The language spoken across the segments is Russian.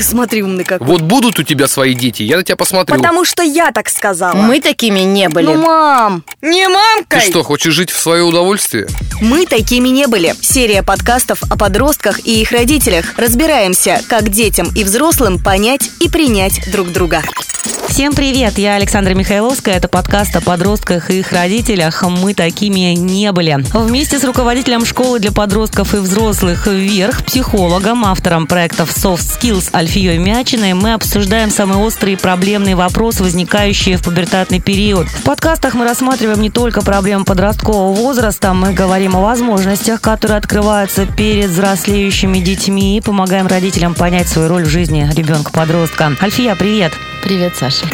Ты смотри, умный какой. Вот будут у тебя свои дети, я на тебя посмотрю. Потому что я так сказала. Мы такими не были. Ну, мам, не Ты мамкой. что, хочешь жить в свое удовольствие? Мы такими не были. Серия подкастов о подростках и их родителях. Разбираемся, как детям и взрослым понять и принять друг друга. Всем привет, я Александра Михайловская. Это подкаст о подростках и их родителях. Мы такими не были. Вместе с руководителем школы для подростков и взрослых «Вверх», психологом, автором проектов Soft Skills Альфией Мячиной мы обсуждаем самые острые и проблемные вопросы, возникающие в пубертатный период. В подкастах мы рассматриваем не только проблемы подросткового возраста, мы говорим о возможностях, которые открываются перед взрослеющими детьми и помогаем родителям понять свою роль в жизни ребенка-подростка. Альфия, привет! Привет, Саша.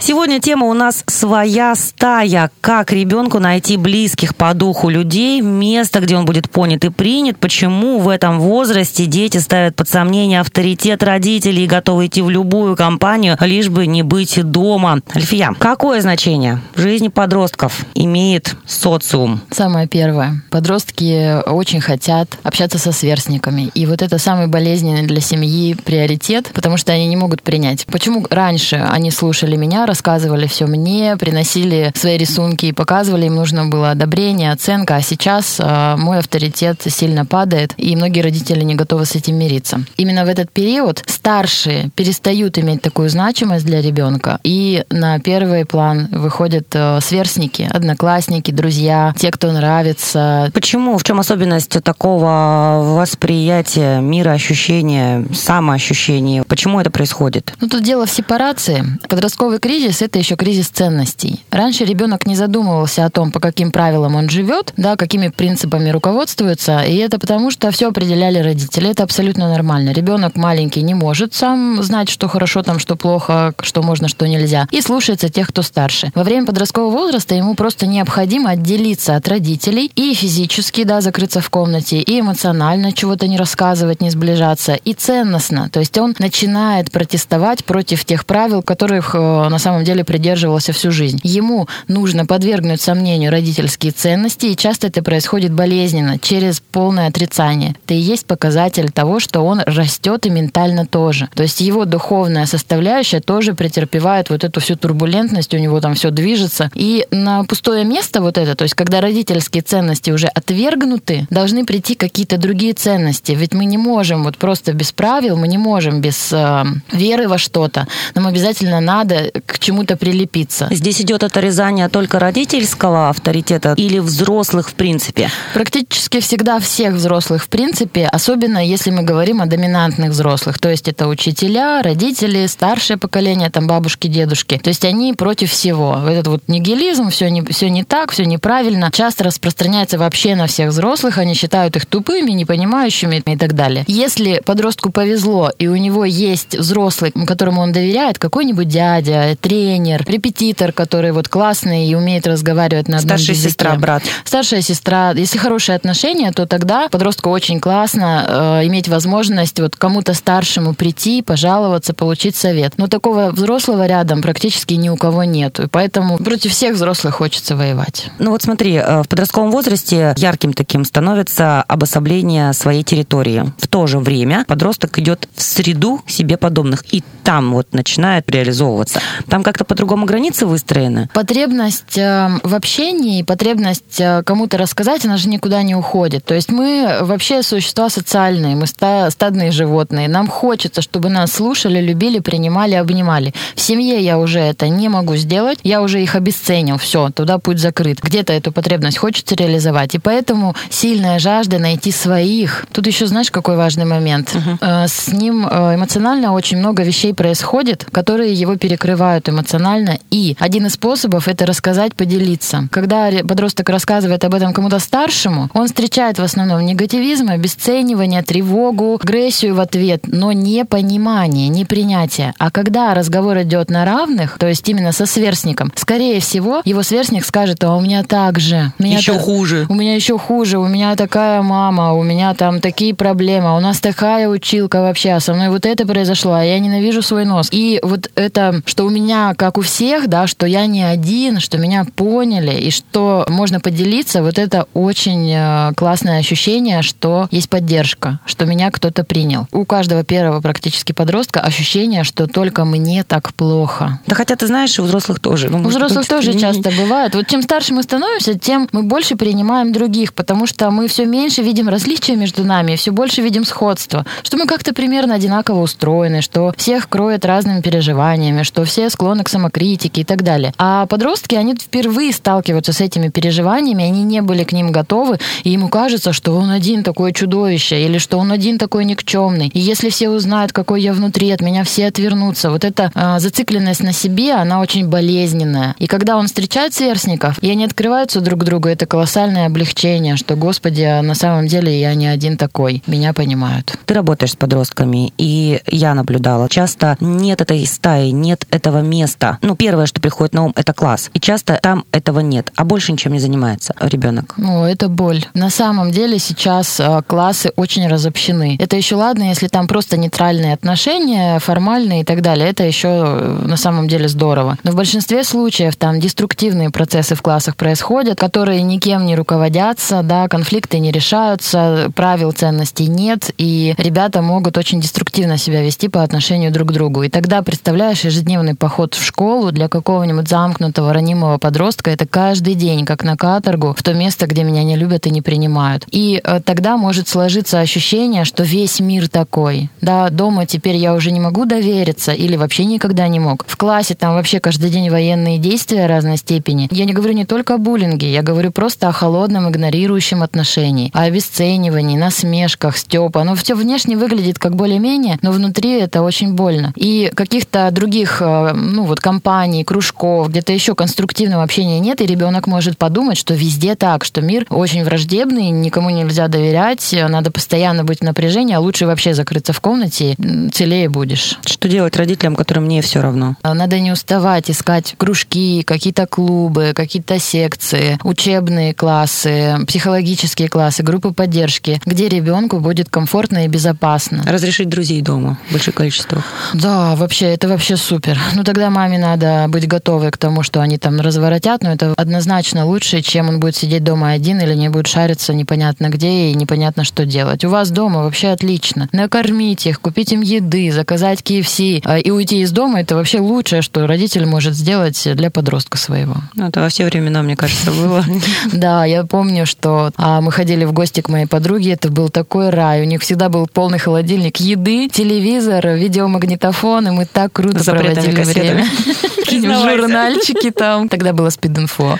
Сегодня тема у нас «Своя стая». Как ребенку найти близких по духу людей, место, где он будет понят и принят, почему в этом возрасте дети ставят под сомнение авторитет родителей и готовы идти в любую компанию, лишь бы не быть дома. Альфия, какое значение в жизни подростков имеет социум? Самое первое. Подростки очень хотят общаться со сверстниками. И вот это самый болезненный для семьи приоритет, потому что они не могут принять. Почему раньше они слушали меня, рассказывали все мне, приносили свои рисунки и показывали, им нужно было одобрение, оценка, а сейчас э, мой авторитет сильно падает, и многие родители не готовы с этим мириться. Именно в этот период старшие перестают иметь такую значимость для ребенка, и на первый план выходят э, сверстники, одноклассники, друзья, те, кто нравится. Почему? В чем особенность такого восприятия мира, ощущения, самоощущения? Почему это происходит? Ну, тут дело в сепарации. Подростковый кризис – это еще кризис ценностей. Раньше ребенок не задумывался о том, по каким правилам он живет, да, какими принципами руководствуется, и это потому, что все определяли родители. Это абсолютно нормально. Ребенок маленький не может сам знать, что хорошо там, что плохо, что можно, что нельзя, и слушается тех, кто старше. Во время подросткового возраста ему просто необходимо отделиться от родителей и физически, да, закрыться в комнате, и эмоционально чего-то не рассказывать, не сближаться, и ценностно. То есть он начинает протестовать против тех правил, которых на самом деле придерживался всю жизнь. Ему нужно подвергнуть сомнению родительские ценности, и часто это происходит болезненно, через полное отрицание. Это и есть показатель того, что он растет и ментально тоже. То есть его духовная составляющая тоже претерпевает вот эту всю турбулентность, у него там все движется. И на пустое место вот это, то есть когда родительские ценности уже отвергнуты, должны прийти какие-то другие ценности. Ведь мы не можем вот просто без правил, мы не можем без э, веры во что-то. Нам обязательно надо к чему-то прилепиться. Здесь идет отрезание только родительского авторитета или взрослых в принципе? Практически всегда всех взрослых, в принципе, особенно если мы говорим о доминантных взрослых. То есть это учителя, родители, старшее поколение, там бабушки, дедушки. То есть они против всего. Этот вот нигилизм, все не, все не так, все неправильно, часто распространяется вообще на всех взрослых. Они считают их тупыми, непонимающими и так далее. Если подростку повезло, и у него есть взрослый, которому он доверяет, какой-нибудь дядя, тренер, репетитор, который вот классный и умеет разговаривать на одном Старшая языке. сестра, брат. Старшая сестра. Если хорошие отношения, то тогда подростку очень классно э, иметь возможность вот кому-то старшему прийти, пожаловаться, получить совет. Но такого взрослого рядом практически ни у кого нет. И поэтому против всех взрослых хочется воевать. Ну вот смотри, э, в подростковом возрасте ярким таким становится обособление своей территории. В то же время подросток идет в среду себе подобных, и там вот начинает реализовываться. Там как-то по-другому границы выстроены. Потребность э, в общении, потребность э, кому-то рассказать, она же никуда не уходит. То есть мы вообще существа социальные, мы ста- стадные животные. Нам хочется, чтобы нас слушали, любили, принимали, обнимали. В семье я уже это не могу сделать, я уже их обесценил, все, туда путь закрыт. Где-то эту потребность хочется реализовать, и поэтому сильная жажда найти своих. Тут еще знаешь, какой важный момент? Э, С ним эмоционально очень много вещей происходит, которые его перекрывают эмоционально, и один из способов это рассказать, поделиться. Когда подросток рассказывает об этом кому-то старшему, он встречает в основном негативизм, обесценивание, тревогу, агрессию в ответ, но не понимание, не принятие. А когда разговор идет на равных, то есть именно со сверстником, скорее всего, его сверстник скажет, а у меня так же. Меня Еще та- хуже. У меня еще хуже, у меня такая мама, у меня там такие проблемы, а у нас такая училка вообще, а со мной вот это произошло, а я ненавижу свой нос. И вот это, что у меня как у всех, да, что я не один, что меня поняли, и что можно поделиться, вот это очень э, классное ощущение, что есть поддержка, что меня кто-то принял. У каждого первого практически подростка ощущение, что только мне так плохо. Да хотя ты знаешь, у взрослых тоже. Ну, У взрослых тоже часто бывает. Вот чем старше мы становимся, тем мы больше принимаем других, потому что мы все меньше видим различия между нами, все больше видим сходства, что мы как-то примерно одинаково устроены, что всех кроет разными переживаниями, что все склонны к самокритике и так далее. А подростки, они впервые сталкиваются с этими переживаниями, они не были к ним готовы, и ему кажется, что он один такое чудовище, или что он один такой никчемный. И если все узнают, какой я внутри, от меня все отвернутся. Вот эта а, зацикленность на себе, она очень болезненная. И когда он встречает сверстников, и они открываются друг другу, это колоссальное облегчение, что, господи, а на самом деле я не один такой. Меня понимают. Ты работаешь с подростками, и я наблюдала. Часто нет этой стаи, нет этого места. Ну, первое, что приходит на ум, это класс. И часто там этого нет, а больше ничем не занимается ребенок. Ну, это боль. На самом деле сейчас а, классы очень разобщены. Это еще ладно, если там просто нейтральные отношения, формальные и так далее. Это еще э, на самом деле здорово. Но в большинстве случаев там деструктивные процессы в классах происходят, которые никем не руководятся, да, конфликты не решаются, правил ценностей нет, и ребята могут очень деструктивно себя вести по отношению друг к другу. И тогда, представляешь, ежедневный поход в школу для какого-нибудь замкнутого, ранимого подростка, это каждый день, как на каторгу, в то место, где меня не любят и не принимают. И э, тогда может сложиться ощущение, что весь мир такой. Да, дома теперь я уже не могу довериться или вообще никогда не мог. В классе там вообще каждый день военные действия разной степени. Я не говорю не только о буллинге, я говорю просто о холодном, игнорирующем отношении, о обесценивании, насмешках, стёпа. Оно все внешне выглядит как более-менее, но внутри это очень больно. И каких-то других, э, ну вот, компаний, кружков, где-то еще конструктивного общения нет, и ребенок может подумать, что везде так, что мир очень враждебный, никому нельзя доверять, надо постоянно быть в напряжении, а лучше вообще закрыться в комнате, целее будешь. Что делать родителям, которым не все равно? А Надо не уставать искать кружки, какие-то клубы, какие-то секции, учебные классы, психологические классы, группы поддержки, где ребенку будет комфортно и безопасно. Разрешить друзей дома, большое количество. Да, вообще, это вообще супер. Ну, тогда маме надо быть готовой к тому, что они там разворотят, но это однозначно лучше, чем он будет сидеть дома один или не будет шариться непонятно где и непонятно, что делать. У вас дома вообще отлично. Накормить их, купить им еды, заказать KFC а, и уйти из дома, это вообще лучшее, что родитель может сделать для подростка своего. Ну, это во все времена, мне кажется, было. Да, я помню, что а, мы ходили в гости к моей подруге, это был такой рай. У них всегда был полный холодильник еды, телевизор, видеомагнитофон, и мы так круто проводили кассетами. время. Признавайся. Журнальчики там. Тогда было спид-инфо.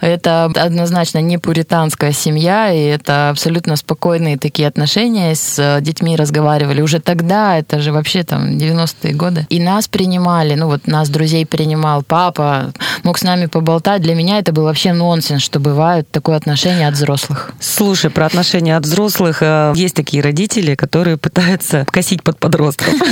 Это однозначно не пуританская семья, и это абсолютно спокойные такие отношения. С э, детьми разговаривали уже тогда, это же вообще там 90-е годы. И нас принимали, ну вот нас друзей принимал папа, мог с нами поболтать. Для меня это был вообще нонсенс, что бывает такое отношение от взрослых. Слушай, про отношения от взрослых. э, Есть такие родители, которые пытаются косить под подростков.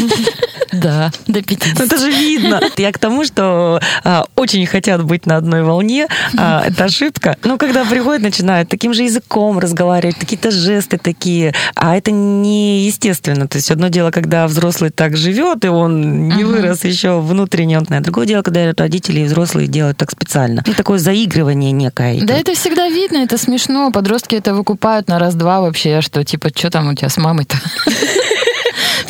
Да, до 50. Ну, это же видно. Я к тому, что а, очень хотят быть на одной волне. А, это ошибка. Но когда приходят, начинают таким же языком разговаривать, какие-то жесты такие. А это неестественно. То есть одно дело, когда взрослый так живет, и он не вырос еще внутренне. он знает. Другое дело, когда родители и взрослые делают так специально. Ну, такое заигрывание некое. Да это всегда видно, это смешно. Подростки это выкупают на раз-два вообще, что типа, что там у тебя с мамой-то?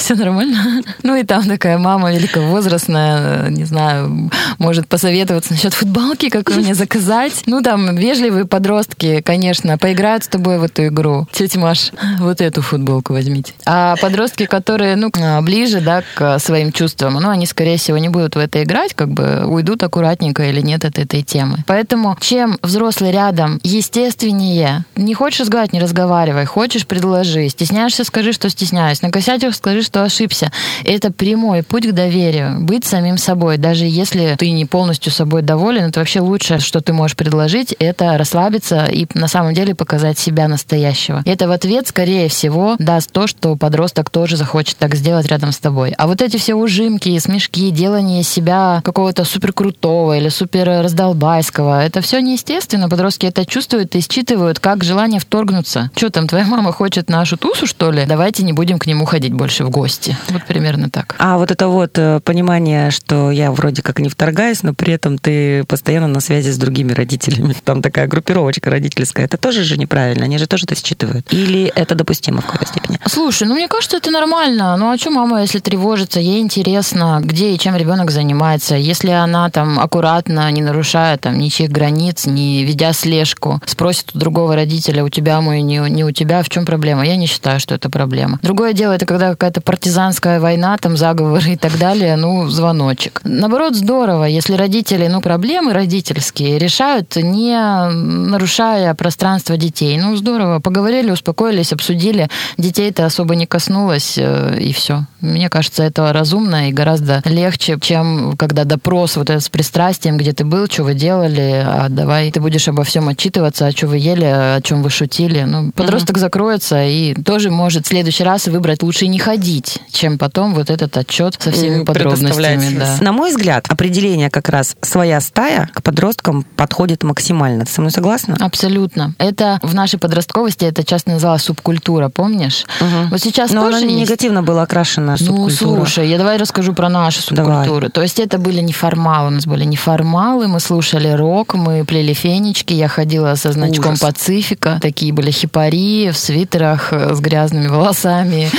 Все нормально. Ну и там такая мама великовозрастная, не знаю, может посоветоваться насчет футболки, какую мне заказать. Ну там вежливые подростки, конечно, поиграют с тобой в эту игру. Тетя Маш, вот эту футболку возьмите. А подростки, которые, ну, ближе, да, к своим чувствам, ну, они, скорее всего, не будут в это играть, как бы уйдут аккуратненько или нет от этой темы. Поэтому, чем взрослый рядом, естественнее. Не хочешь разговаривать, не разговаривай. Хочешь, предложи. Стесняешься, скажи, что стесняюсь. На косятях скажи, что ошибся. Это прямой путь к доверию. Быть самим собой. Даже если ты не полностью собой доволен, это вообще лучшее, что ты можешь предложить, это расслабиться и на самом деле показать себя настоящего. Это в ответ, скорее всего, даст то, что подросток тоже захочет так сделать рядом с тобой. А вот эти все ужимки, смешки, делание себя какого-то супер крутого или супер раздолбайского, это все неестественно. Подростки это чувствуют и считывают как желание вторгнуться. Что там, твоя мама хочет нашу тусу, что ли? Давайте не будем к нему ходить больше в гости. Гости. Вот примерно так. А вот это вот э, понимание, что я вроде как не вторгаюсь, но при этом ты постоянно на связи с другими родителями. Там такая группировочка родительская. Это тоже же неправильно. Они же тоже это считывают. Или это допустимо в какой-то степени? Слушай, ну мне кажется, это нормально. Ну а что мама, если тревожится, ей интересно, где и чем ребенок занимается. Если она там аккуратно, не нарушая там ничьих границ, не ведя слежку, спросит у другого родителя, у тебя мой, не, не у тебя, в чем проблема? Я не считаю, что это проблема. Другое дело, это когда какая-то партизанская война, там заговоры и так далее, ну, звоночек. Наоборот, здорово, если родители, ну, проблемы родительские решают, не нарушая пространство детей. Ну, здорово, поговорили, успокоились, обсудили, детей-то особо не коснулось, э, и все. Мне кажется, это разумно и гораздо легче, чем когда допрос вот этот с пристрастием, где ты был, что вы делали, а давай ты будешь обо всем отчитываться, а что вы ели, о чем вы шутили. Ну, подросток закроется и тоже может в следующий раз выбрать лучше не ходить, чем потом вот этот отчет со всеми подробностями. Да. На мой взгляд, определение как раз «своя стая» к подросткам подходит максимально. Ты со мной согласна? Абсолютно. Это в нашей подростковости это часто называлось субкультура, помнишь? Мгм. Вот сейчас Но тоже она есть. негативно была окрашена Ну, субкультура. слушай, я давай расскажу про наши субкультуры. То есть это были неформалы, у нас были неформалы, мы слушали рок, мы плели фенечки, я ходила со значком Ужас. Пацифика, такие были хипари в свитерах э, с грязными волосами,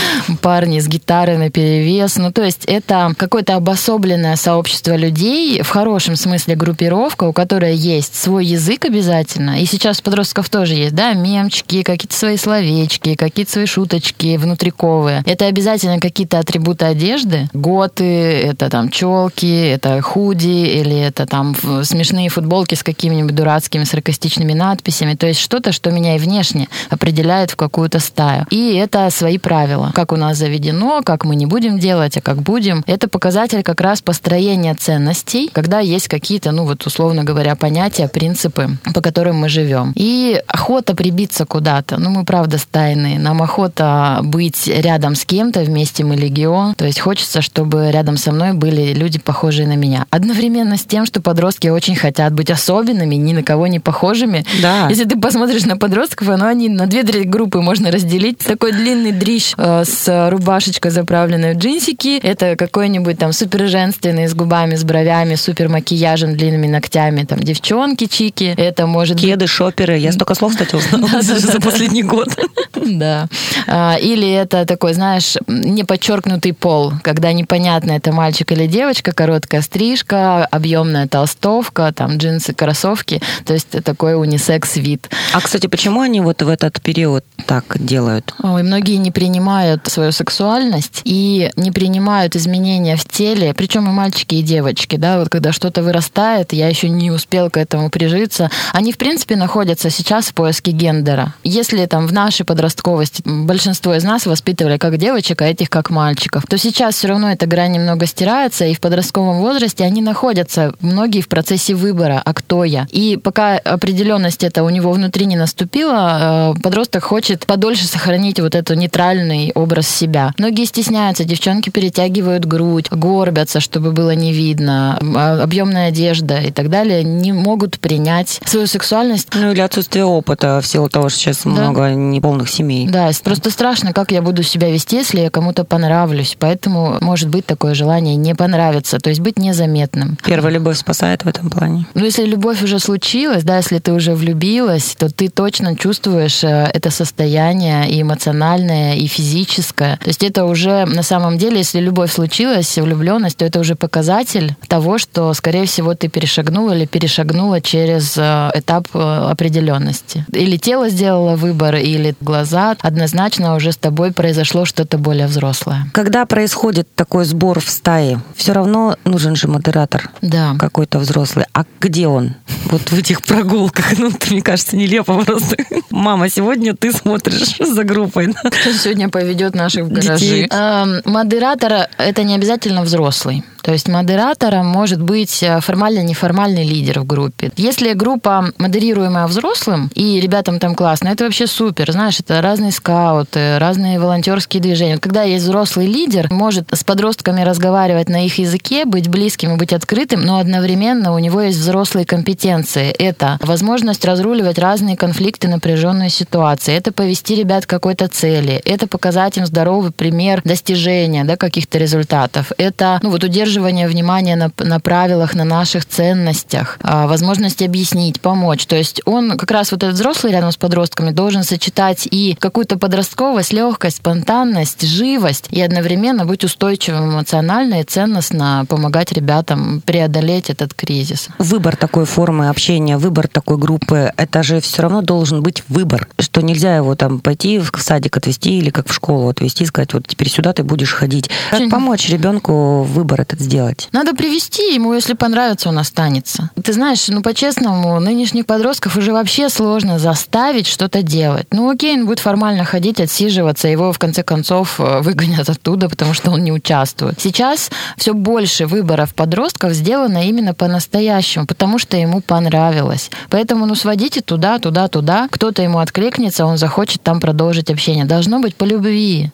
парни с гитарой на перевес. Ну, то есть это какое-то обособленное сообщество людей, в хорошем смысле группировка, у которой есть свой язык обязательно, и сейчас у подростков тоже есть, да, мемчики, какие-то свои словечки, какие-то свои шуточки внутриковые. Это обязательно какие-то атрибуты одежды. Готы, это там челки, это худи, или это там смешные футболки с какими-нибудь дурацкими саркастичными надписями. То есть что-то, что меня и внешне определяет в какую-то стаю. И это свои правила. Как у нас заведено, как мы не будем делать, а как будем. Это показатель как раз построения ценностей, когда есть какие-то, ну вот условно говоря, понятия, принципы, по которым мы живем. И охота прибиться куда-то. Ну, мы правда стайные. Нам охота быть рядом с кем-то, вместе мы легион. То есть хочется, чтобы рядом со мной были люди, похожие на меня. Одновременно с тем, что подростки очень хотят быть особенными, ни на кого не похожими. Да. Если ты посмотришь на подростков, ну, они на две-три группы можно разделить. Такой длинный дрищ э, с рубашечкой, заправленной в джинсики. Это какой-нибудь там супер женственный, с губами, с бровями, супер макияжем, длинными ногтями. Там девчонки, чики. Это может быть Кеды, шоперы. Я столько слов, кстати, узнала за последний год. да. А, Или это такой, знаешь, неподчеркнутый пол, когда непонятно, это мальчик или девочка, короткая стрижка, объемная толстовка, там джинсы, кроссовки. То есть такой унисекс-вид. А, кстати, почему они вот в этот период так делают? Ой, многие не принимают свою сексуальность и не принимают изменения в теле, причем и мальчики, и девочки, да, вот когда что-то вырастает, я еще не успел к этому прижиться, они, в принципе, находятся сейчас в поиске гендера. Если там в нашей подростковости большинство из нас воспитывали как девочек, а этих как мальчиков, то сейчас все равно эта грань немного стирается, и в подростковом возрасте они находятся, многие в процессе выбора, а кто я. И пока определенность это у него внутри не наступила, э, подросток хочет подольше сохранить вот этот нейтральный образ себя. Многие стесняются, девчонки перетягивают грудь, горбятся, чтобы было не видно, а, объемная одежда и так далее, не могут принять свою сексуальность Ну, или отсутствие опыта в силу того, что сейчас много неполных семей. да, просто страшно, как я буду себя вести, если я кому-то понравлюсь. Поэтому может быть такое желание не понравиться, то есть быть незаметным. Первая любовь спасает в этом плане. Ну, если любовь уже случилась, да, если ты уже влюбилась, то ты точно чувствуешь э, это состояние и эмоциональное, и физическое. То есть это уже на самом деле, если любовь случилась, влюбленность, то это уже показатель того, что, скорее всего, ты перешагнул или перешагнула через э, этап э, определенности. Или тело сделало выбор, или глаза. Однозначно уже с тобой произошло что-то более взрослое. Когда происходит такой сбор в стае, все равно нужен же модератор Да. какой-то взрослый. А где он? Вот в этих прогулках. Ну, это, мне кажется, нелепо просто. Мама, сегодня ты смотришь за группой. Кто сегодня поведет наших в гаражи? Детей. Эм, Модератор – это не обязательно взрослый. То есть модератором может быть э, формально-неформальный лидер в группе. Если группа модерируемая взрослым, и ребятам там классно, это вообще супер. Знаешь, это разные скауты, разные волонтерские движения. Когда есть взрослый лидер, может с подростками разговаривать на их языке, быть близким и быть открытым, но одновременно у него есть взрослые компетенции. Это возможность разруливать разные конфликты, напряженные ситуации. Это повести ребят к какой-то цели. Это показать им здоровый пример достижения да, каких-то результатов. Это ну, вот удерживание внимания на, на правилах, на наших ценностях, а, возможность объяснить, помочь. То есть он как раз вот этот взрослый рядом с подростками должен сочетать и какую-то подростковость, легкость, спонтанность, живость и одновременно быть устойчивым эмоционально и ценностно помогать ребятам преодолеть этот кризис. Выбор такой формы общения, выбор такой группы, это же все равно должен быть выбор, что нельзя его там пойти в садик отвезти или как в школу отвезти и сказать, вот теперь сюда ты будешь ходить. Как помочь ребенку выбор этот сделать? Надо привести ему, если понравится, он останется. Ты знаешь, ну по-честному, нынешних подростков уже вообще сложно заставить что-то делать. Ну окей, он будет формально ходить, отсиживаться, его в конце концов э, выгонят оттуда, потому что он не участвует. Сейчас все больше выборов подростков сделано именно по-настоящему, потому что ему понравилось. Поэтому, ну сводите туда, туда, туда. Кто-то ему откликнется, он захочет там продолжить общение. Должно быть по любви,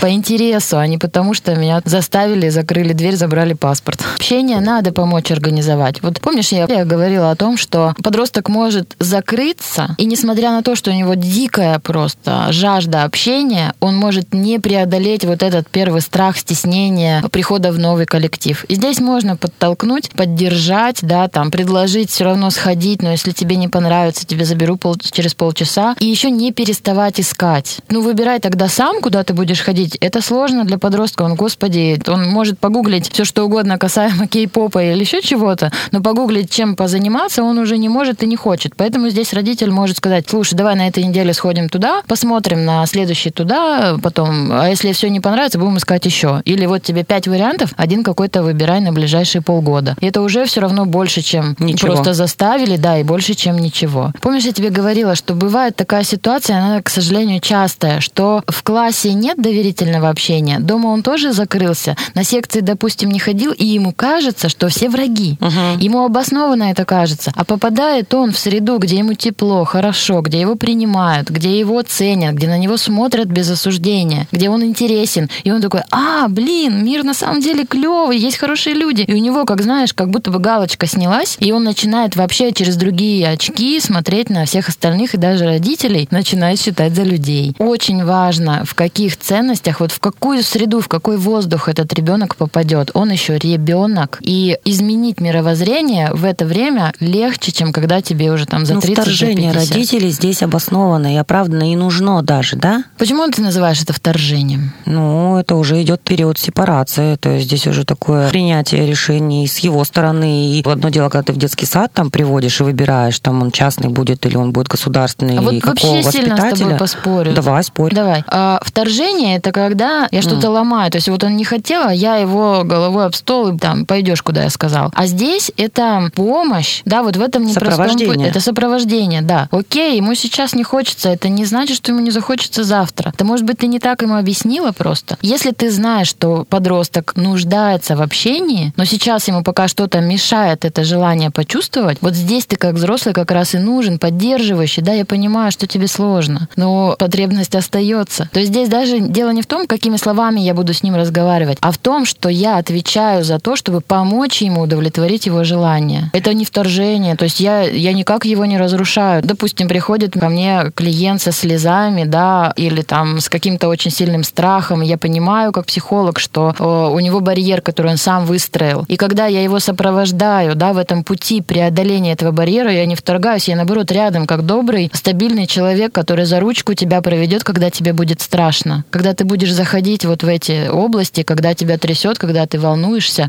по интересу, а не потому, что меня заставили, закрыли дверь, забрали паспорт. Общение надо помочь организовать. Вот помнишь, я, я говорила о том, что подросток может закрыться, и несмотря на то, что у него дикая просто жажда общения, он может не преодолеть вот этот первый страх, стеснение прихода в новый коллектив. И здесь можно подтолкнуть, поддержать, да, там, предложить все равно сходить, но если тебе не понравится, тебе заберу пол- через полчаса. И еще не переставать искать. Ну, выбирай тогда сам, куда ты будешь ходить. Это сложно для подростка. Он, господи, он может погуглить все, что угодно касаемо кей-попа или еще чего-то, но погуглить, чем позаниматься, он уже не может и не хочет. Поэтому здесь родитель может сказать, слушай, давай на этой неделе сходим туда, посмотрим на следующий туда, потом, а если все не понравится, будем искать еще. Или вот тебе пять вариантов, один какой-то выбирай на ближайшие полгода. И это уже все равно больше, чем Ничего. просто заставили, да, и больше, чем ничего. Помнишь, я тебе говорила, что бывает такая ситуация, она, к сожалению, частая, что в классе нет доверительного общения, дома он тоже закрылся, на секции, допустим, не ходил, и ему кажется, что все враги. Ему обоснованно это кажется. А попадает он в среду, где ему тепло, хорошо, где его принимают, где его ценят, где на него смотрят без осуждения, где он интересен. И он такой, а, блин, мир на самом деле клевый, есть хорошие люди. И у него, как знаешь, как будто бы галочка снялась, и он начинает вообще через другие очки смотреть на всех остальных и даже родителей начинает считать за людей. Очень важно, в каких ценностях, вот в какую среду, в какой воздух этот ребенок попадет. Он еще ребенок. И изменить мировоззрение в это время легче, чем когда тебе уже там за ну, 30 за вторжение 50. родителей здесь обоснованно и оправданно и нужно даже, да? Почему ты называешь это вторжением? Ну, это уже идет период сепарации, то есть здесь уже такое принятие решений с его стороны. И одно дело, когда ты в детский сад там приводишь и выбираешь, там он частный будет или он будет государственный, А и вот какого вообще сильно с тобой воспитателя. поспорю. Давай, спорь. Давай. А, вторжение это когда я что-то ломаю. То есть вот он не хотел, а я его головой об стол и там пойдешь, куда я сказал. А здесь это помощь, да, вот в этом непростом пути. Это сопровождение, да. Окей, ему сейчас не хочется, это не значит, что ему не захочется завтра. Это может быть ты не так ему объяснила просто. Если ты знаешь, что подросток нуждается в общении, но сейчас ему пока что-то мешает это желание почувствовать, вот здесь ты как взрослый как раз и нужен, поддерживающий, да, я понимаю, что тебе сложно, но потребность остается. То есть здесь даже дело не в том, какими словами я буду с ним разговаривать, а в том, что я отвечаю за то, чтобы помочь ему удовлетворить его желание. Это не вторжение, то есть я, я никак его не разрушаю. Допустим, приходит ко мне клиент со слезами, да, или там с каким-то очень сильным страхом, я понимаю, как психолог, что о, у него барьер, который он сам выстроил. И когда я его сопровождаю, да, в этом пути преодоления этого барьера, я не вторгаюсь, я наоборот рядом, как добрый, стабильный человек, который за ручку тебя проведет, когда тебе будет страшно. Когда ты будешь заходить вот в эти области, когда тебя трясет, когда ты волнуешься,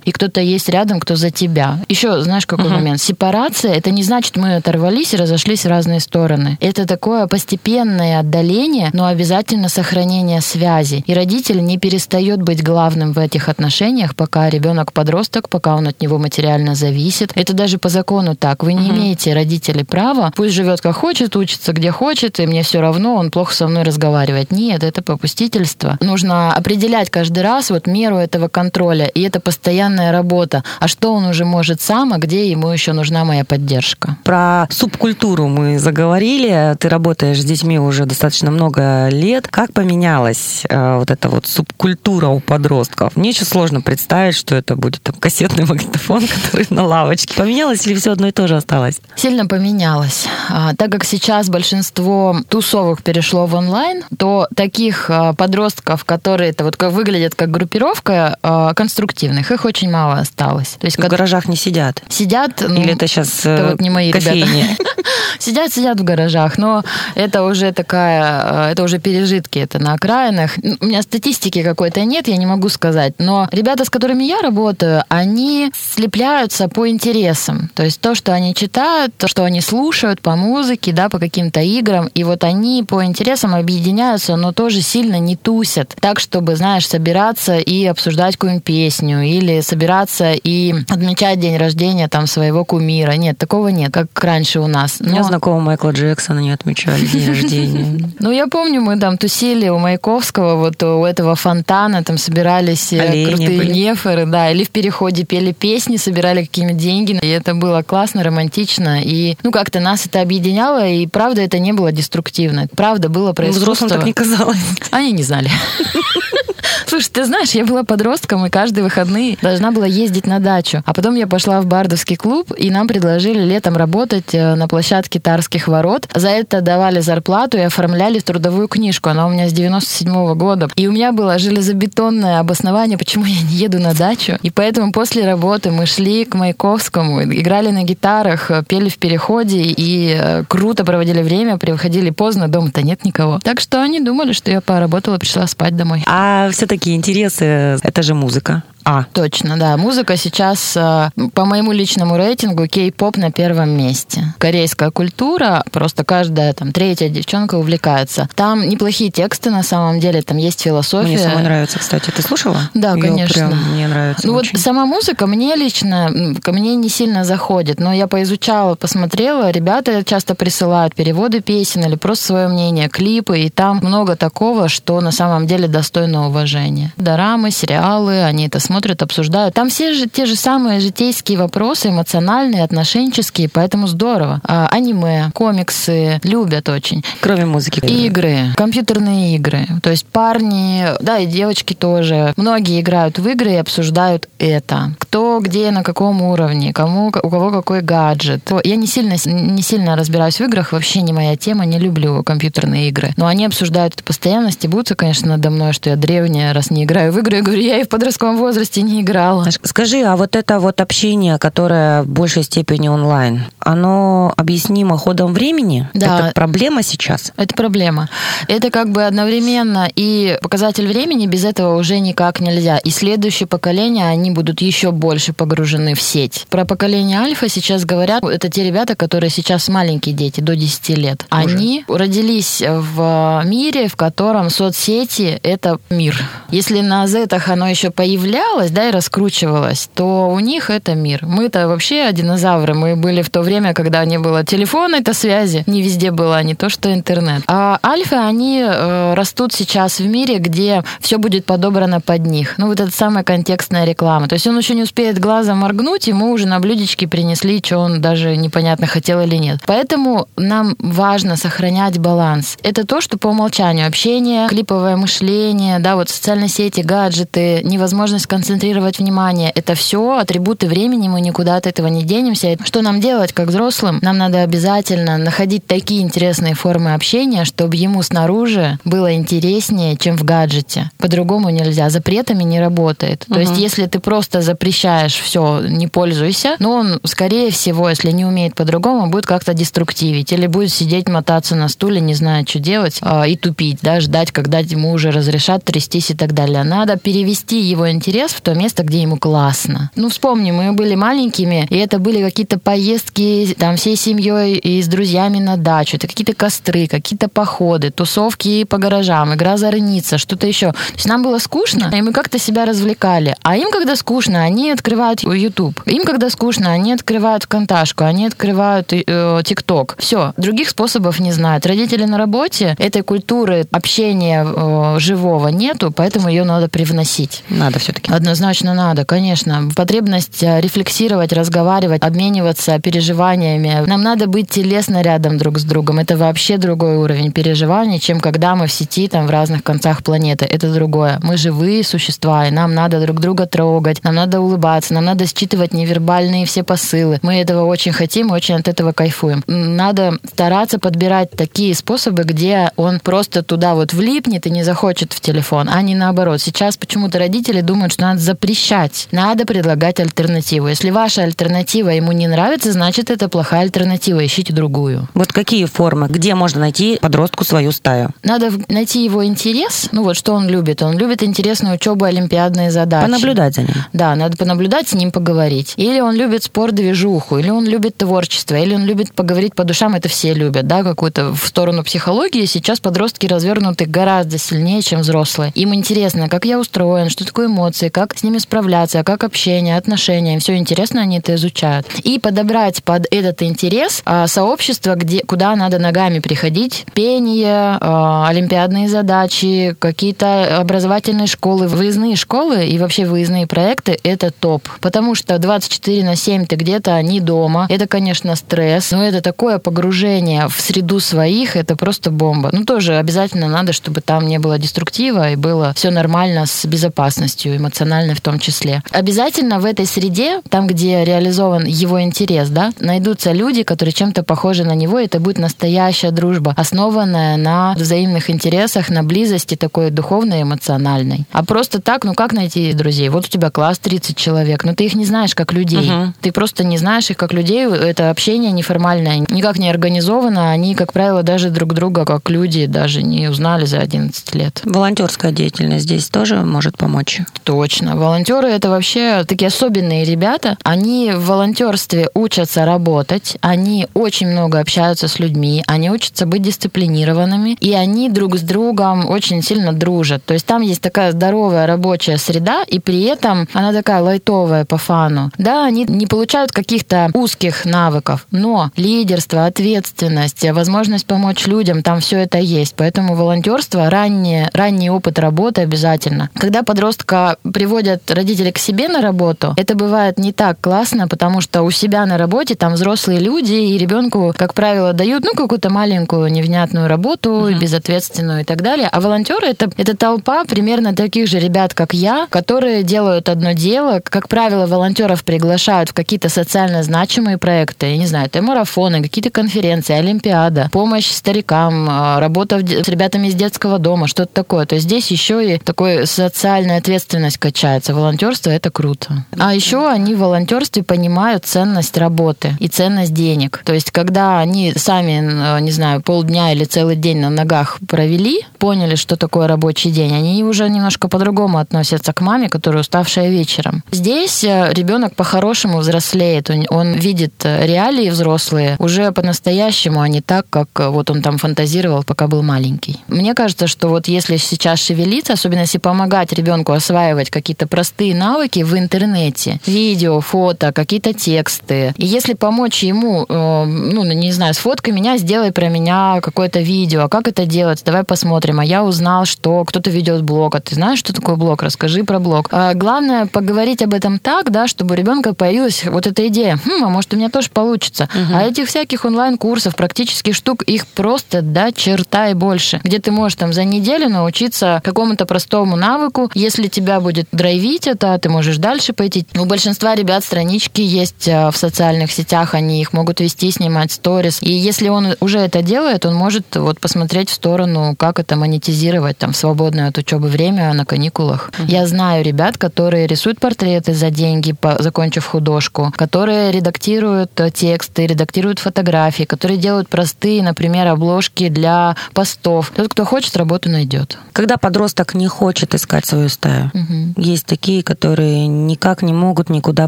и кто-то есть рядом, кто за тебя. Еще, знаешь, какой момент? Сепарация, это не значит, мы оторвались и разошлись в разные стороны. Это такое постепенное отдаление, но обязательно сохранение связи. И родитель не перестает быть главным в этих отношениях, пока ребенок подросток, пока он от него материально зависит. Это даже по закону так. Вы не имеете, родители, права. Пусть живет как хочет, учится где хочет, и мне все равно, он плохо со мной разговаривает. Нет, это попустительство. Нужно определять каждый раз вот меру этого контроля. И это это постоянная работа. А что он уже может сам, а где ему еще нужна моя поддержка? Про субкультуру мы заговорили. Ты работаешь с детьми уже достаточно много лет. Как поменялась э, вот эта вот субкультура у подростков? Мне еще сложно представить, что это будет там кассетный магнитофон, который на лавочке. Поменялось или все одно и то же осталось? Сильно поменялось. А, так как сейчас большинство тусовок перешло в онлайн, то таких а, подростков, которые это вот как выглядят как группировка а, конструктивных, их очень мало осталось. То есть в ко- гаражах не сидят. Сидят. Ну, Или это сейчас это вот не мои кофейни? ребята. Сидят, сидят в гаражах, но это уже такая, это уже пережитки, это на окраинах. У меня статистики какой-то нет, я не могу сказать, но ребята, с которыми я работаю, они слепляются по интересам. То есть то, что они читают, то, что они слушают по музыке, да, по каким-то играм, и вот они по интересам объединяются, но тоже сильно не тусят. Так, чтобы, знаешь, собираться и обсуждать какую-нибудь песню, или собираться и отмечать день рождения там своего кумира. Нет, такого нет, как раньше у нас. У меня знакомого Майкла Джексона не отмечали день рождения. Ну, я помню, мы там тусили у Маяковского, вот у этого фонтана, там собирались э, крутые неферы, да, или в переходе пели песни, собирали какие-нибудь деньги, и это было классно, романтично, и, ну, как-то нас это объединяло, и правда это не было деструктивно. Правда было про Ну, Взрослым так не казалось. Они не знали. Слушай, ты знаешь, я была подростком, и каждые выходные должна была ездить на дачу. А потом я пошла в бардовский клуб, и нам предложили летом работать э, на площадке Тарских ворот. За это давали зарплату и оформляли трудовую книжку. Она у меня с 97 года. И у меня было железобетонное обоснование, почему я не еду на дачу. И поэтому после работы мы шли к Маяковскому, играли на гитарах, э, пели в переходе и э, круто проводили время, приходили поздно, дома-то нет никого. Так что они думали, что я поработала, пришла спать домой. А все-таки интересы, это же музыка. А, Точно, да. Музыка сейчас, э, по моему личному рейтингу, кей-поп на первом месте. Корейская культура, просто каждая там третья девчонка увлекается. Там неплохие тексты на самом деле, там есть философия. мне самой нравится, кстати. Ты слушала? Да, Её конечно. прям мне нравится Ну очень. вот сама музыка мне лично, ко мне не сильно заходит, но я поизучала, посмотрела, ребята часто присылают переводы песен или просто свое мнение, клипы, и там много такого, что на самом деле достойно уважения. Дорамы, сериалы, они это смотрят, обсуждают. Там все же те же самые житейские вопросы, эмоциональные, отношенческие, поэтому здорово. А, аниме, комиксы любят очень. Кроме музыки. Игры, компьютерные игры. То есть парни, да, и девочки тоже. Многие играют в игры и обсуждают это. Кто где, на каком уровне, кому, у кого какой гаджет. Я не сильно, не сильно разбираюсь в играх, вообще не моя тема, не люблю компьютерные игры. Но они обсуждают это постоянно, стебутся, конечно, надо мной, что я древняя, раз не играю в игры. Я говорю, я и в подростковом возрасте не играла. Скажи, а вот это вот общение, которое в большей степени онлайн, оно объяснимо ходом времени? Да. Это проблема сейчас? Это проблема. Это как бы одновременно и показатель времени, без этого уже никак нельзя. И следующее поколение, они будут еще больше погружены в сеть. Про поколение альфа сейчас говорят, это те ребята, которые сейчас маленькие дети, до 10 лет. Они родились в мире, в котором соцсети — это мир. Если на зетах оно еще появлялось, да, и раскручивалось, то у них это мир. Мы-то вообще динозавры, мы были в то время, когда не было телефона, это связи, не везде было, не то что интернет. А альфы, они э, растут сейчас в мире, где все будет подобрано под них. Ну, вот это самая контекстная реклама. То есть он еще не успеет глазом моргнуть, ему уже на блюдечке принесли, что он даже непонятно хотел или нет. Поэтому нам важно сохранять баланс. Это то, что по умолчанию общение, клиповое мышление, да, вот социальные сети, гаджеты, невозможность концентрировать внимание. Это все атрибуты времени, мы никуда от этого не денемся. Что нам делать, как взрослым? Нам надо обязательно находить такие интересные формы общения, чтобы ему снаружи было интереснее, чем в гаджете. По-другому нельзя. Запретами не работает. То есть, если ты просто запрещаешь все, не пользуйся, но он, скорее всего, если не умеет по-другому, будет как-то деструктивить. Или будет сидеть, мотаться на стуле, не зная, что делать, а, и тупить, да, ждать, когда ему уже разрешат трястись и так далее. Надо перевести его интерес в то место, где ему классно. Ну, вспомни, мы были маленькими, и это были какие-то поездки там всей семьей и с друзьями на дачу. Это какие-то костры, какие-то походы, тусовки по гаражам, игра зарница, что-то еще. То есть нам было скучно, и мы как-то себя развлекали. А им, когда скучно, они открывают YouTube. Им, когда скучно, они открывают ВКонташку, они открывают э, ТикТок. Все, других способов не знают. Родители на работе, этой культуры общения э, живого нету, поэтому ее надо привносить. Надо все-таки. Однозначно надо, конечно. Потребность э, рефлексировать, разговаривать, обмениваться переживаниями. Нам надо быть телесно рядом друг с другом. Это вообще другой уровень переживаний, чем когда мы в сети там в разных концах планеты. Это другое. Мы живые существа, и нам надо друг друга трогать, нам надо улыбаться, нам надо считывать невербальные все посылы. Мы этого очень хотим, очень от этого кайфуем. Надо стараться подбирать такие способы, где он просто туда вот влипнет и не захочет в телефон, а не наоборот. Сейчас почему-то родители думают, что надо запрещать. Надо предлагать альтернативу. Если ваша альтернатива ему не нравится, значит, это плохая альтернатива. Ищите другую. Вот какие формы? Где можно найти подростку свою стаю? Надо найти его интерес. Ну вот, что он любит. Он любит интересную учебу, олимпиадные задачи. Понаблюдать за ним. Да, надо понаблюдать, с ним поговорить. Или он любит спорт-движуху, или он любит творчество, или он любит поговорить по душам. Это все любят, да, какую-то в сторону психологии. Сейчас подростки развернуты гораздо сильнее, чем взрослые. Им интересно, как я устроен, что такое эмоции, как с ними справляться, как общение, отношения. Все интересно, они это изучают. И подобрать под этот интерес а, сообщество, где, куда надо ногами приходить. Пение, а, олимпиадные задачи, какие-то образовательные школы, выездные школы и вообще выездные проекты – это топ. Потому что 24 на 7 ты где-то не дома. Это, конечно, стресс, но это такое погружение в среду своих, это просто бомба. Ну, тоже обязательно надо, чтобы там не было деструктива и было все нормально с безопасностью, эмоциональной в том числе. Обязательно в этой среде, там, где реализован его интерес, да, найдутся люди, которые чем-то похожи на него, и это будет настоящая дружба, основанная на взаимных интересах, на близости такой духовной эмоциональной. А просто так, ну как найти друзей? Вот у тебя класс 30 человек, но ты их не знаешь как людей. Угу. Ты просто не знаешь их как людей. Это общение неформальное, никак не организовано. Они, как правило, даже друг друга как люди даже не узнали за 11 лет. Волонтерская деятельность здесь тоже может помочь. Точно. Волонтеры это вообще такие особенные ребята. Они в волонтерстве учатся работать, они очень много общаются с людьми, они учатся быть дисциплинированными, и они друг с другом очень сильно дружат. То есть там есть такая здоровая рабочая среда, и при этом она такая лайтовая по фану. Да, они не получают каких-то узких навыков, но лидерство, ответственность, возможность помочь людям, там все это есть. Поэтому волонтерство, ранний, ранний опыт работы обязательно. Когда подростка приводят родители к себе на работу, это бывает не так классно, потому что у себя на работе там взрослые люди, и ребенку, как правило, дают ну какую-то маленькую невнятную работу, uh-huh. безответственную и так далее. А волонтеры это, это толпа примерно таких же ребят, как я, которые делают одно дело. Как правило, волонтеров приглашают в какие-то социально значимые проекты. Я не знаю, это марафоны, какие-то конференции, олимпиада, помощь старикам, а, работа с ребятами из детского дома, что-то такое. То есть здесь еще и такой социальная ответственность качается. Волонтерство это круто. А еще они в волонтерстве понимают ценность работы и ценность денег. То есть когда они сами, не знаю, полдня или целый день на ногах провели, поняли, что такое рабочий день, они уже немножко по-другому относятся к маме, которая уставшая вечером. Здесь э, ребенок по-хорошему взрослеет, он, видит э, реалии взрослые уже по-настоящему, а не так, как э, вот он там фантазировал, пока был маленький. Мне кажется, что вот если сейчас шевелиться, особенно если помогать ребенку осваивать какие-то простые навыки в интернете, видео, фото, какие-то тексты, и если помочь ему, ну, не знаю, сфоткай меня, сделай про меня какое-то видео, а как это делать, давай посмотрим, а я узнал, что кто-то ведет блог, а ты знаешь, что такое блог, расскажи про блог. А главное поговорить об этом так, да, чтобы у ребенка появилась вот эта идея, хм, а может у меня тоже получится. Угу. А этих всяких онлайн-курсов, практических штук, их просто до черта и больше, где ты можешь там за неделю научиться какому-то простому навыку. Если тебя будет драйвить это, ты можешь дальше пойти. У большинства ребят странички есть а, в социальных сетях, они их могут вести, снимать сторис. И если он уже это делает, он может вот посмотреть в сторону, как это монетизировать там в свободное от учебы время на каникулах. Uh-huh. Я знаю ребят, которые рисуют портреты за деньги, закончив художку, которые редактируют э, тексты, редактируют фотографии, которые делают простые, например, обложки для постов. Тот, кто хочет, работу найдет. Когда подросток не хочет искать свою стаю, угу. Есть такие, которые никак не могут никуда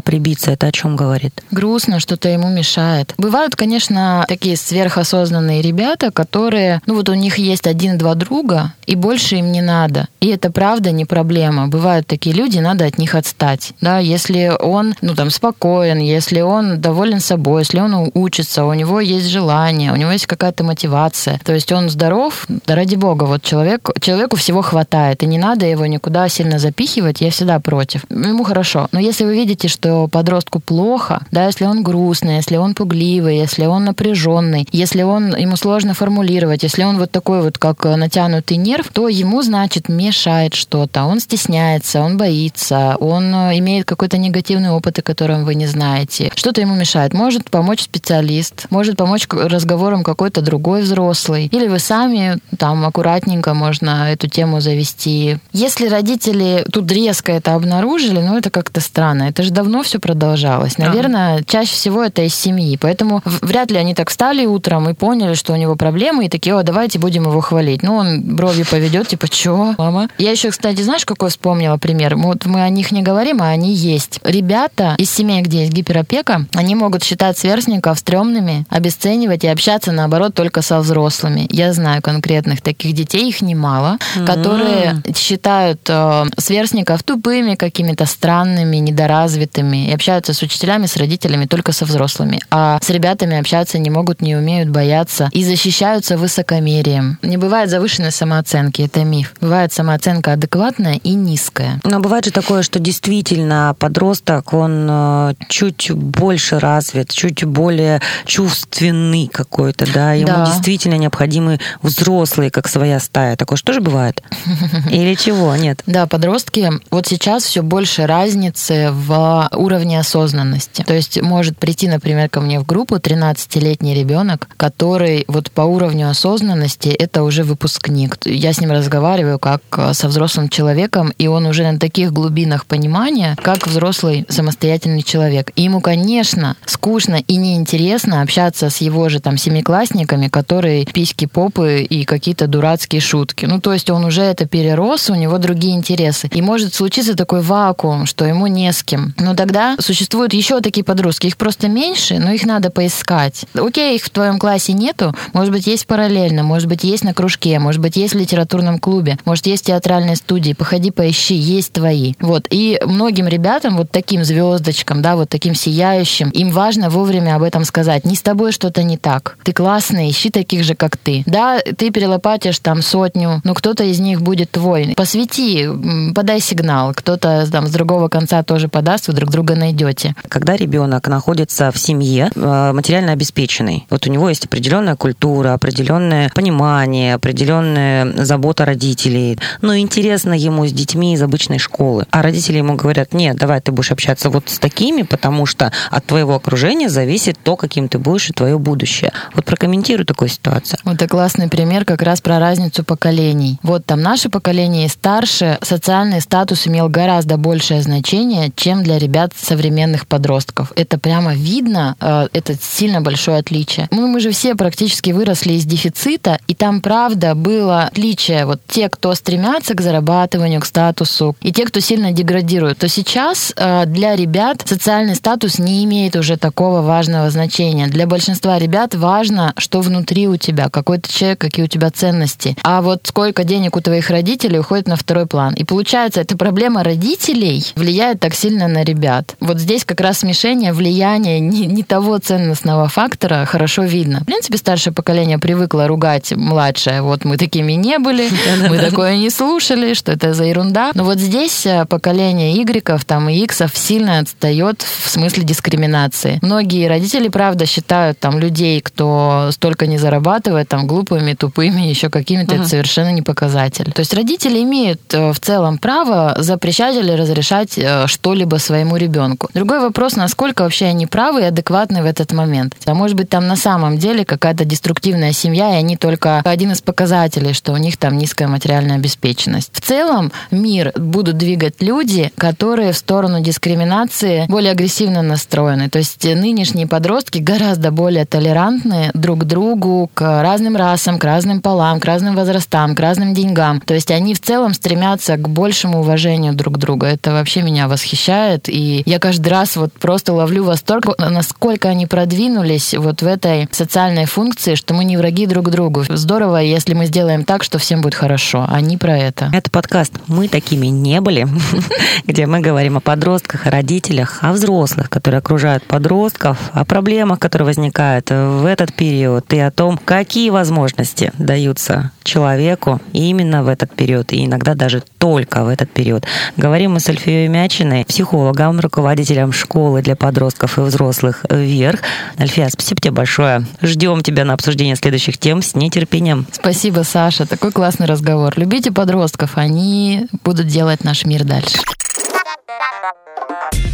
прибиться. Это о чем говорит? Грустно, что-то ему мешает. Бывают, конечно, такие сверхосознанные ребята, которые, ну вот у них есть один-два друга, и больше им не надо. И это правда не проблема. Бывают такие люди, надо от них отстать. Да, если он, ну там, спокоен, если он доволен собой, если он учится, у него есть желание, у него есть какая-то мотивация, то есть он здоров, да ради бога, вот человек, человеку всего хватает, и не надо его никуда сильно запихивать, делать. Я всегда против. Ему хорошо. Но если вы видите, что подростку плохо, да, если он грустный, если он пугливый, если он напряженный, если он ему сложно формулировать, если он вот такой вот как натянутый нерв, то ему, значит, мешает что-то. Он стесняется, он боится, он э, имеет какой-то негативный опыт, о котором вы не знаете. Что-то ему мешает. Может помочь специалист, может помочь разговором какой-то другой взрослый. Или вы сами там аккуратненько можно эту тему завести. Если родители тут резко это обнаружили, ну это как-то странно. Это же давно все продолжалось. Наверное, чаще всего это из семьи. Поэтому вряд ли они так встали утром и поняли, что у него проблемы, и такие, о, давайте будем его хвалить. Ну, он брови поведет, типа, чё, мама? Я еще, кстати, знаешь, какой вспомнила пример? Вот мы о них не говорим, а они есть. Ребята из семей, где есть гиперопека, они могут считать сверстников стрёмными, обесценивать и общаться, наоборот, только со взрослыми. Я знаю конкретных таких детей, их немало, mm-hmm. которые считают э, сверстников тупыми, какими-то странными, недоразвитыми и общаются с учителями, с родителями только со взрослыми. А с ребятами общаться не могут, не умеют, боятся и защищаются высокомерием. Не бывает завышенной самооценки, это миф. Бывает самооценка адекватная и низкая. Но бывает же такое, что действительно подросток, он э, чуть больше развит, чуть более чувственный какой-то, да, ему да. действительно необходимы взрослые, как своя стая. Такое что же бывает? Или чего? Нет. Да, подростки, вот сейчас все больше разницы в уровне осознанности. То есть может прийти, например, ко мне в группу 13-летний ребенок, который вот по уровню осознанности это уже выпускник. Я с ним разговариваю как со взрослым человеком, и он уже на таких глубинах понимания, как взрослый самостоятельный человек. И ему, конечно, скучно и неинтересно общаться с его же там семиклассниками, которые письки, попы и какие-то дурацкие шутки. Ну, то есть он уже это перерос, у него другие интересы. И может случиться такой вакуум, что ему не с кем. Но тогда существуют еще такие подростки. Их просто меньше, но их надо поискать. Окей, их в твоем классе нету, может быть, есть параллельно, может быть, есть на кружке, может быть, есть в литературном клубе, может, есть в театральной студии. Походи, поищи, есть твои. Вот. И многим ребятам, вот таким звездочкам, да, вот таким сияющим, им важно вовремя об этом сказать. Не с тобой что-то не так. Ты классный, ищи таких же, как ты. Да, ты перелопатишь там сотню, но кто-то из них будет твой. Посвети, подай сигнал. Кто-то там с другого конца тоже подаст, вы друг друга найдете. Когда ребенок находится в семье, э, материально обеспеченный, вот у него есть определенная культура, определенное понимание, определенная забота родителей. Но интересно ему с детьми из обычной школы. А родители ему говорят, нет, давай ты будешь общаться вот с такими, потому что от твоего окружения зависит то, каким ты будешь и твое будущее. Вот прокомментируй такую ситуацию. Вот это классный пример как раз про разницу поколений. Вот там наше поколение и старше, социальный статус имел гораздо большее значение, чем для ребят современных подростков. Это прямо видно, э, это сильно большое отличие. Мы, мы же все практически выросли из дефицита, и там правда было отличие. Вот те, кто стремятся к зарабатыванию, к статусу, и те, кто сильно деградирует, то сейчас э, для ребят социальный статус не имеет уже такого важного значения. Для большинства ребят важно, что внутри у тебя, какой ты человек, какие у тебя ценности. А вот сколько денег у твоих родителей уходит на второй план. И получается, эта проблема родителей влияет так сильно на ребят. Вот здесь как раз смешение влияния не, не того ценностного фактора хорошо видно. В принципе, старшее поколение привыкло ругать младшее. Вот мы такими не были, мы такое не слушали, что это за ерунда. Но вот здесь э, поколение Y там, и X сильно отстает в смысле дискриминации. Многие родители, правда, считают там людей, кто столько не зарабатывает, там глупыми, тупыми, еще какими-то, uh-huh. это совершенно не показатель. То есть родители имеют э, в целом право запрещать или разрешать э, что-либо своему ребенку. Другой вопрос, насколько вообще они правы и адекватны в этот момент. А может быть, там на самом деле какая-то деструктивная семья, и они только один из показателей, что у них там низкая материальная обеспеченность. В целом мир будут двигать люди, которые в сторону дискриминации более агрессивно настроены. То есть нынешние подростки гораздо более толерантны друг к другу, к разным расам, к разным полам, к разным возрастам, к разным деньгам. То есть они в целом стремятся к большему уважению друг друга. Это вообще меня восхищает. И я каждый раз вот просто ловлю восторг, насколько они продвинулись вот в этой социальной функции, что мы не враги друг другу. Здорово, если мы сделаем так, что всем будет хорошо. Они про это. Это подкаст «Мы такими не были», где мы говорим о подростках, о родителях, о взрослых, которые окружают подростков, о проблемах, которые возникают в этот период, и о том, какие возможности даются человеку именно в этот период, и иногда даже только в этот период. Говорим мы с Альфией Мячиной, психологом, руководителем школы для подростков и взрослых «Вверх». Альфия, спасибо тебе большое. Ждем тебя на обсуждение следующих тем с нетерпением. Спасибо, Саша. Такой классный разговор. Любите подростков, они будут делать наш мир дальше.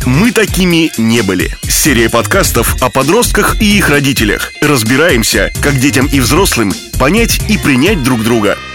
Мы такими не были. Серия подкастов о подростках и их родителях. Разбираемся, как детям и взрослым понять и принять друг друга –